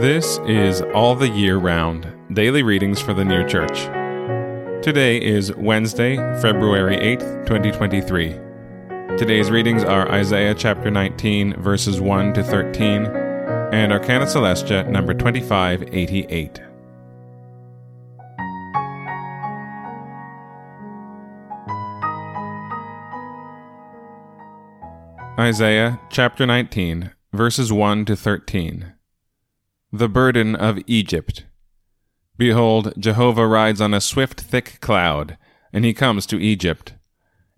This is All the Year Round Daily Readings for the New Church. Today is Wednesday, February 8th, 2023. Today's readings are Isaiah chapter 19, verses 1 to 13, and Arcana Coelestia number 2588. Isaiah chapter 19, verses 1 to 13. The burden of Egypt. Behold, Jehovah rides on a swift, thick cloud, and he comes to Egypt.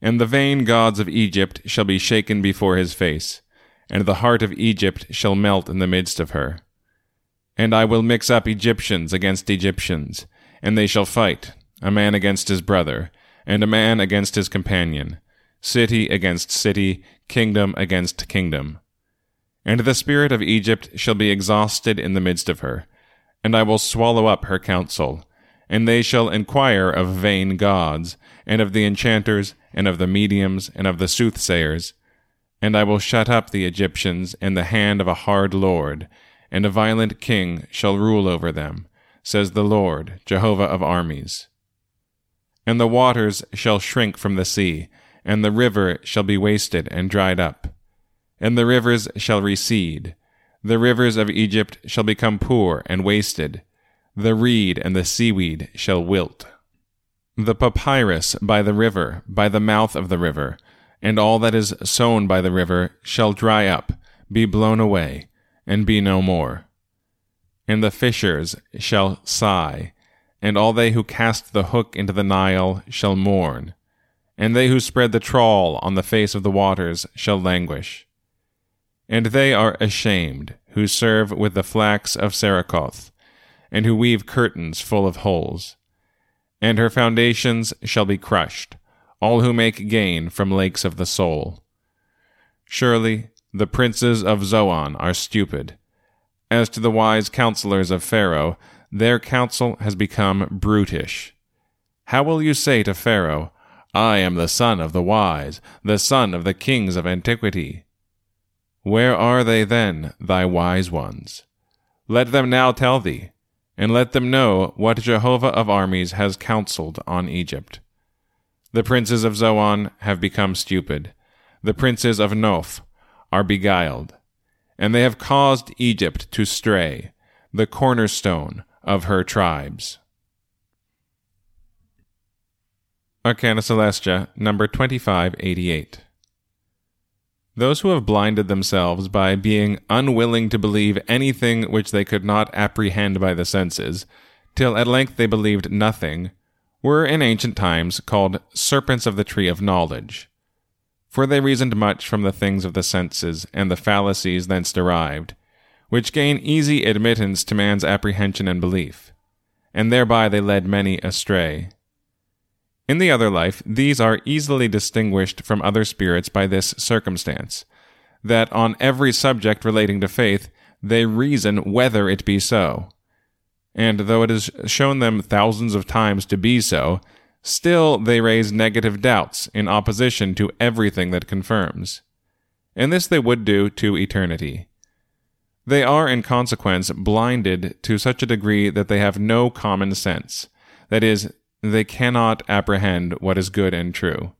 And the vain gods of Egypt shall be shaken before his face, and the heart of Egypt shall melt in the midst of her. And I will mix up Egyptians against Egyptians, and they shall fight, a man against his brother, and a man against his companion, city against city, kingdom against kingdom. And the spirit of Egypt shall be exhausted in the midst of her, and I will swallow up her counsel. And they shall inquire of vain gods, and of the enchanters, and of the mediums, and of the soothsayers. And I will shut up the Egyptians in the hand of a hard lord, and a violent king shall rule over them, says the Lord, Jehovah of armies. And the waters shall shrink from the sea, and the river shall be wasted and dried up and the rivers shall recede. The rivers of Egypt shall become poor and wasted. The reed and the seaweed shall wilt. The papyrus by the river, by the mouth of the river, and all that is sown by the river shall dry up, be blown away, and be no more. And the fishers shall sigh, and all they who cast the hook into the Nile shall mourn, and they who spread the trawl on the face of the waters shall languish. And they are ashamed, who serve with the flax of Sarakoth, and who weave curtains full of holes. And her foundations shall be crushed, all who make gain from lakes of the soul. Surely the princes of Zoan are stupid. As to the wise counselors of Pharaoh, their counsel has become brutish. How will you say to Pharaoh, I am the son of the wise, the son of the kings of antiquity? Where are they then, thy wise ones? Let them now tell thee, and let them know what Jehovah of armies has counseled on Egypt. The princes of Zoan have become stupid, the princes of Noph are beguiled, and they have caused Egypt to stray, the cornerstone of her tribes. Arcana Coelestia, number 2588. Those who have blinded themselves by being unwilling to believe anything which they could not apprehend by the senses, till at length they believed nothing, were in ancient times called serpents of the tree of knowledge. For they reasoned much from the things of the senses and the fallacies thence derived, which gain easy admittance to man's apprehension and belief, and thereby they led many astray. In the other life, these are easily distinguished from other spirits by this circumstance that on every subject relating to faith, they reason whether it be so. And though it is shown them thousands of times to be so, still they raise negative doubts in opposition to everything that confirms. And this they would do to eternity. They are, in consequence, blinded to such a degree that they have no common sense. That is, they cannot apprehend what is good and true.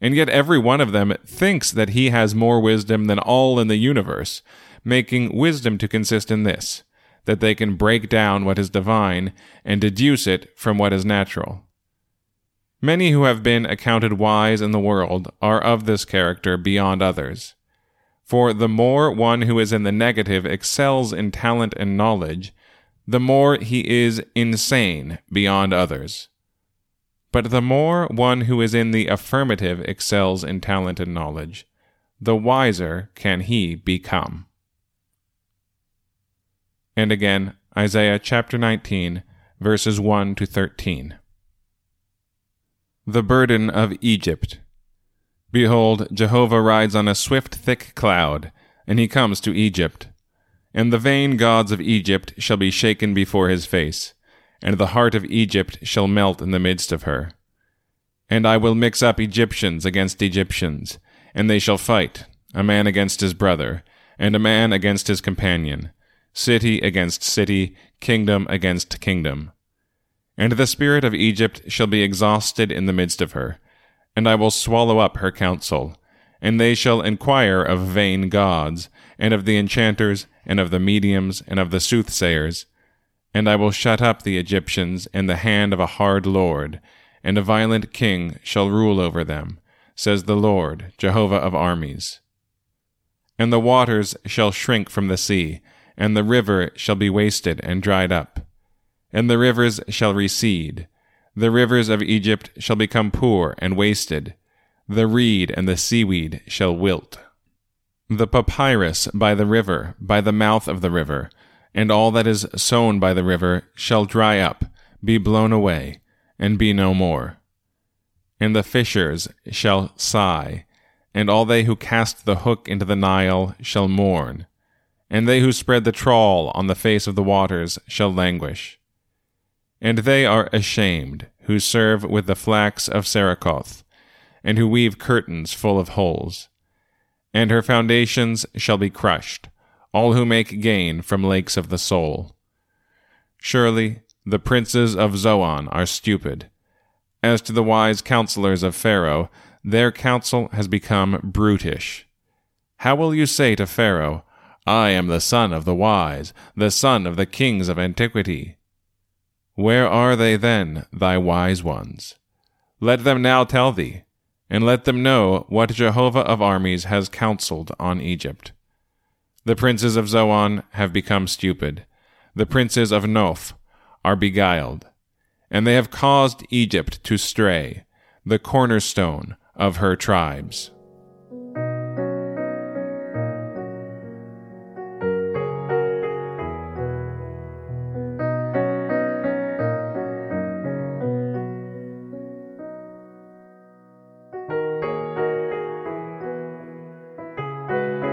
And yet every one of them thinks that he has more wisdom than all in the universe, making wisdom to consist in this that they can break down what is divine and deduce it from what is natural. Many who have been accounted wise in the world are of this character beyond others. For the more one who is in the negative excels in talent and knowledge, the more he is insane beyond others. But the more one who is in the affirmative excels in talent and knowledge, the wiser can he become. And again, Isaiah chapter 19, verses 1 to 13. The burden of Egypt. Behold, Jehovah rides on a swift, thick cloud, and he comes to Egypt. And the vain gods of Egypt shall be shaken before his face, and the heart of Egypt shall melt in the midst of her. And I will mix up Egyptians against Egyptians, and they shall fight, a man against his brother, and a man against his companion, city against city, kingdom against kingdom. And the spirit of Egypt shall be exhausted in the midst of her, and I will swallow up her counsel, and they shall inquire of vain gods, and of the enchanters, and of the mediums, and of the soothsayers. And I will shut up the Egyptians in the hand of a hard lord, and a violent king shall rule over them, says the Lord, Jehovah of armies. And the waters shall shrink from the sea, and the river shall be wasted and dried up. And the rivers shall recede. The rivers of Egypt shall become poor and wasted. The reed and the seaweed shall wilt. The papyrus by the river, by the mouth of the river, and all that is sown by the river shall dry up, be blown away, and be no more. And the fishers shall sigh, and all they who cast the hook into the Nile shall mourn, and they who spread the trawl on the face of the waters shall languish. And they are ashamed who serve with the flax of Sarakoth, and who weave curtains full of holes and her foundations shall be crushed, all who make gain from lakes of the soul. Surely the princes of Zoan are stupid. As to the wise counselors of Pharaoh, their counsel has become brutish. How will you say to Pharaoh, I am the son of the wise, the son of the kings of antiquity? Where are they then, thy wise ones? Let them now tell thee and let them know what Jehovah of armies has counseled on Egypt. The princes of Zoan have become stupid. The princes of Noph are beguiled. And they have caused Egypt to stray, the cornerstone of her tribes.